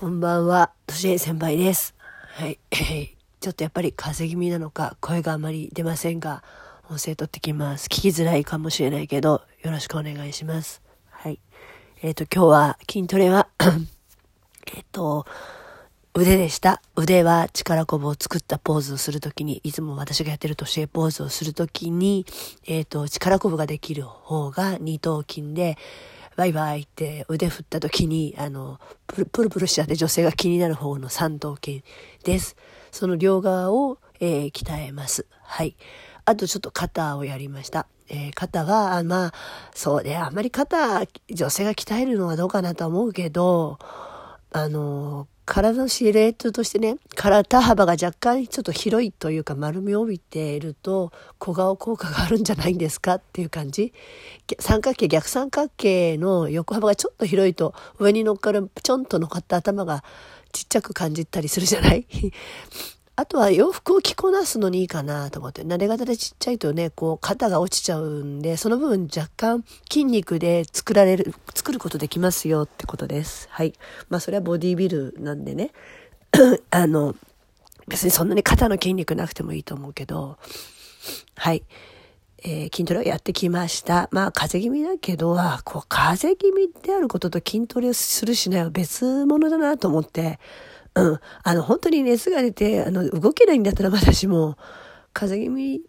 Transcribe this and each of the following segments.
こんばんは、としえ先輩です。はい。ちょっとやっぱり風邪気味なのか、声があまり出ませんが、音声取ってきます。聞きづらいかもしれないけど、よろしくお願いします。はい。えっ、ー、と、今日は筋トレは えっと、腕でした。腕は力こぶを作ったポーズをするときに、いつも私がやってる年ポーズをするときに、えっ、ー、と、力こぶができる方が二頭筋で、バイバイって腕振った時に、あの、プルプルプルしちゃって女性が気になる方の三頭筋です。その両側を、えー、鍛えます。はい。あとちょっと肩をやりました。えー、肩は、まあ、そうね、あんまり肩、女性が鍛えるのはどうかなと思うけど、あの、体のシルエットとしてね、体幅が若干ちょっと広いというか丸みを帯びていると小顔効果があるんじゃないんですかっていう感じ。三角形、逆三角形の横幅がちょっと広いと上に乗っかるちょんと乗っかった頭がちっちゃく感じたりするじゃない？あとは洋服を着こなすのにいいかなと思って、慣れ方でちっちゃいとね、こう肩が落ちちゃうんで、その部分若干筋肉で作られる、作ることできますよってことです。はい。まあそれはボディビルなんでね、あの、別にそんなに肩の筋肉なくてもいいと思うけど、はい。えー、筋トレをやってきました。まあ、風邪気味だけど、こう、風邪気味であることと筋トレをするしないは別物だなと思って、うん。あの、本当に熱が出て、あの、動けないんだったらまだしも、風邪気味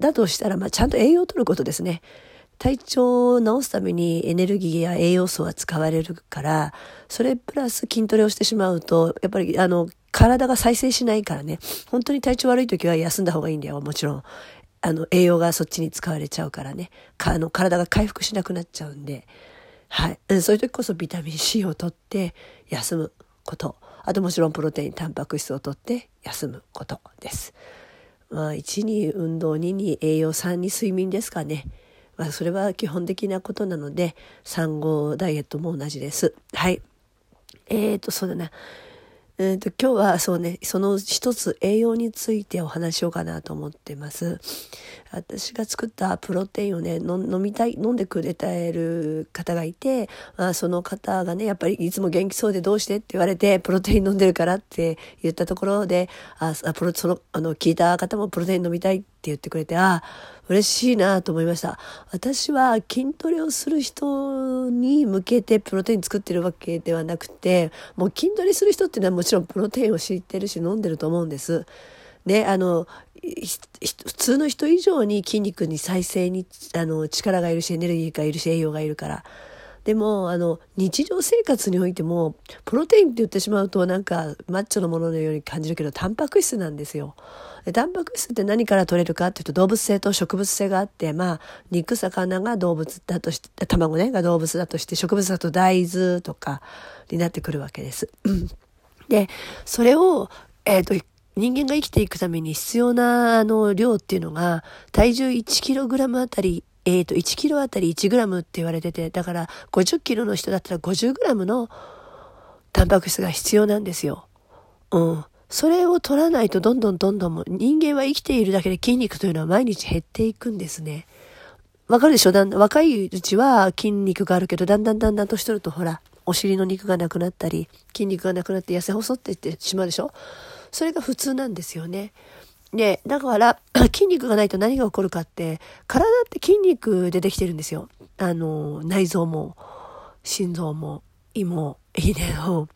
だとしたら、まあ、ちゃんと栄養を取ることですね。体調を治すためにエネルギーや栄養素は使われるから、それプラス筋トレをしてしまうと、やっぱり、あの、体が再生しないからね、本当に体調悪い時は休んだ方がいいんだよ、もちろん。あの、栄養がそっちに使われちゃうからね。かあの、体が回復しなくなっちゃうんで、はい。そういう時こそビタミン C を取って休むこと。あともちろんプロテイン、タンパク質をとって休むことです。まあ、1に運動、2に栄養、3に睡眠ですかね。まあ、それは基本的なことなので、産後ダイエットも同じです。はい。えーと、そうだな。えーと、今日はそうね、その一つ栄養についてお話しようかなと思ってます。私が作ったプロテインをね、飲みたい、飲んでくれてる方がいて、まあ、その方がね、やっぱりいつも元気そうでどうしてって言われて、プロテイン飲んでるからって言ったところで、あ、プロ、その、あの、聞いた方もプロテイン飲みたいって言ってくれて、ああ、嬉しいなと思いました。私は筋トレをする人に向けてプロテイン作ってるわけではなくて、もう筋トレする人っていうのはもちろんプロテインを知ってるし飲んでると思うんです。ね、あの、普通の人以上に筋肉に再生にあの力がいるしエネルギーがいるし栄養がいるから。でも、あの、日常生活においても、プロテインって言ってしまうとなんかマッチョのもののように感じるけど、タンパク質なんですよ。でタンパク質って何から取れるかっていうと動物性と植物性があって、まあ、肉、魚が動物だとして、卵ね、が動物だとして、植物だと大豆とかになってくるわけです。で、それを、えっ、ー、と、人間が生きていくために必要なあの量っていうのが体重 1kg あたりえっ、ー、と、1キロあたり1グラムって言われてて、だから50キロの人だったら50グラムのタンパク質が必要なんですよ。うん。それを取らないとどんどんどんどん人間は生きているだけで筋肉というのは毎日減っていくんですね。わかるでしょ？だん若いうちは筋肉があるけど、だんだんだんだん年取るとほら、お尻の肉がなくなったり、筋肉がなくなって痩せ細っていってしまうでしょ？それが普通なんですよね。で、だから、筋肉がないと何が起こるかって、体って筋肉でできてるんですよ。あの、内臓も、心臓も、胃も、胃でも、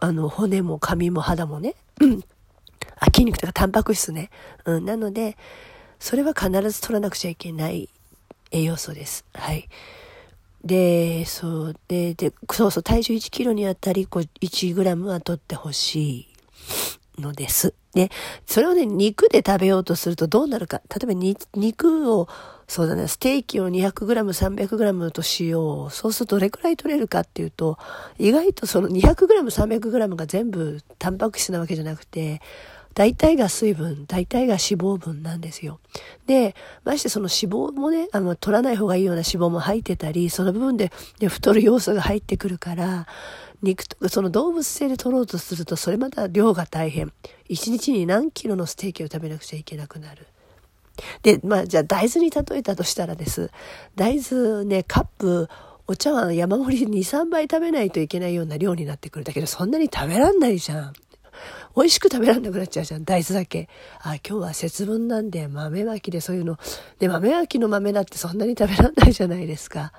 あの、骨も髪も肌もね。あ、筋肉とかタンパク質ね。うん、なので、それは必ず取らなくちゃいけない栄養素です。はい。で、そう、で、で、そうそう、体重1キロにあたり、こう、1グラムは取ってほしいのです。で、それをね、肉で食べようとするとどうなるか。例えば肉を、そうだね、ステーキを 200g、300g としよう。そうするとどれくらい取れるかっていうと、意外とその 200g、300g が全部タンパク質なわけじゃなくて、大体が水分、大体が脂肪分なんですよ。で、ましてその脂肪もね、あの、取らない方がいいような脂肪も入ってたり、その部分で、ね、太る要素が入ってくるから、肉と、その動物性で取ろうとすると、それまた量が大変。一日に何キロのステーキを食べなくちゃいけなくなる。で、まあ、じゃあ大豆に例えたとしたらです。大豆ね、カップお茶碗山盛り23杯食べないといけないような量になってくるんだけどそんなに食べらんないじゃん。美味しく食べらんなくなっちゃうじゃん。大豆だけ。あ、今日は節分なんで豆まきでそういうの。で、豆まきの豆だってそんなに食べらんないじゃないですか。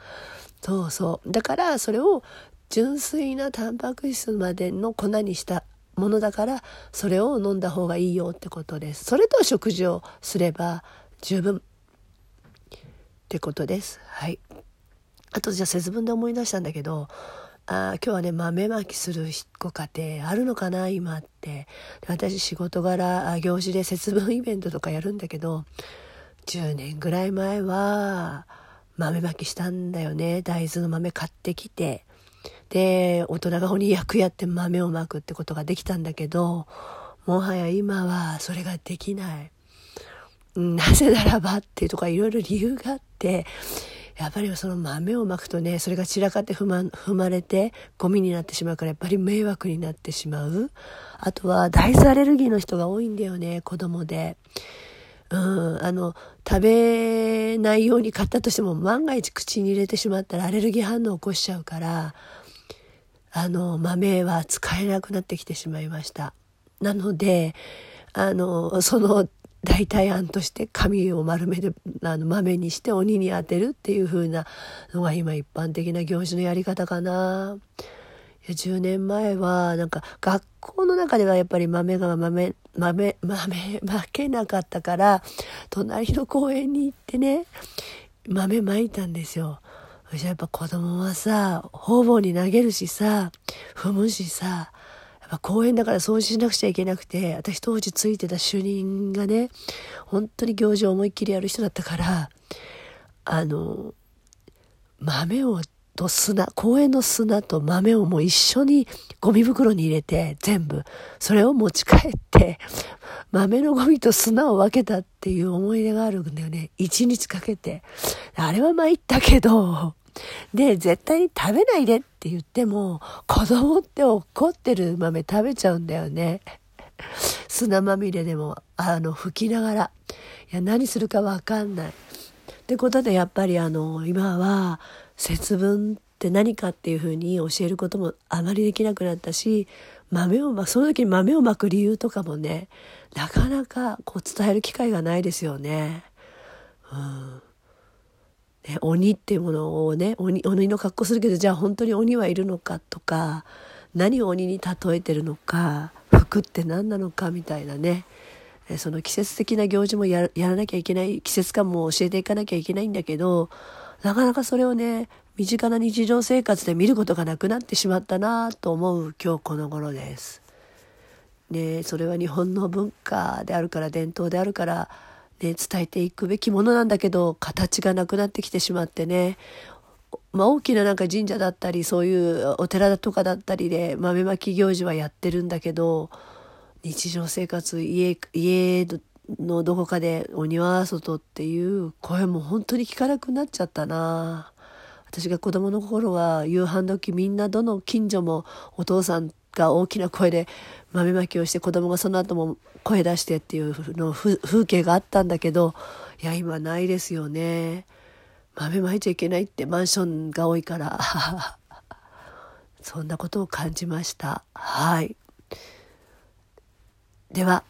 そうそう。だからそれを純粋なタンパク質までの粉にしたものだからそれを飲んだ方がいいよってことです。それと食事をすれば十分ってことです。はい。あとじゃあ節分で思い出したんだけどあ今日はね豆まきするご家庭あるのかな今って。私仕事柄行事で節分イベントとかやるんだけど10年ぐらい前は豆まきしたんだよね。大豆の豆買ってきて。で大人が鬼役やって豆をまくってことができたんだけどもはや今はそれができない。なぜならばっていうとかいろいろ理由があってやっぱりその豆をまくとねそれが散らかって踏ま踏まれてゴミになってしまうからやっぱり迷惑になってしまうあとは大豆アレルギーの人が多いんだよね子供で。うん、あの食べないように買ったとしても万が一口に入れてしまったらアレルギー反応を起こしちゃうからあの豆は使えなくなってきてしまいましたなのであのその代替案として紙を丸めてあの豆にして鬼に当てるっていう風なのが今一般的な行事のやり方かな。10年前はなんか学校の中ではやっぱり豆が豆豆豆まけなかったから隣の公園に行ってね豆まいたんですよ。そしたらやっぱ子供はさ方々に投げるしさ踏むしさぱ公園だから掃除しなくちゃいけなくて、私当時ついてた主任がね、本当に行事を思いっきりやる人だったから、あの、豆をと砂、公園の砂と豆をもう一緒にゴミ袋に入れて全部、それを持ち帰って、豆のゴミと砂を分けたっていう思い出があるんだよね。一日かけて。あれは参ったけど、で、絶対に食べないでって言っても、子供って怒ってる豆食べちゃうんだよね。砂まみれでも、あの、吹きながら。いや、何するかわかんない。ってことで、やっぱりあの、今は、節分って何かっていうふうに教えることもあまりできなくなったし、豆をま、その時に豆をまく理由とかもね、なかなかこう伝える機会がないですよね。うんね、鬼っていうものをね鬼鬼の格好するけどじゃあ本当に鬼はいるのかとか何を鬼に例えてるのか服って何なのかみたいなねその季節的な行事もやらなきゃいけない季節感も教えていかなきゃいけないんだけどなかなかそれをね身近な日常生活で見ることがなくなってしまったなと思う今日この頃です。ね、それは日本の文化であるから伝統であるからね、伝えていくべきものなんだけど形がなくなってきてしまってね。まあ、大きななんか神社だったりそういうお寺とかだったりで豆まき行事はやってるんだけど日常生活家家のどこかでお庭外っていう声も本当に聞かなくなっちゃったな。私が子供の頃は夕飯時みんなどの近所もお父さんが大きな声で豆まきをして子供がその後も声出してっていうの風景があったんだけどいや今ないですよね。豆まいちゃいけないってマンションが多いから。そんなことを感じました。はい。では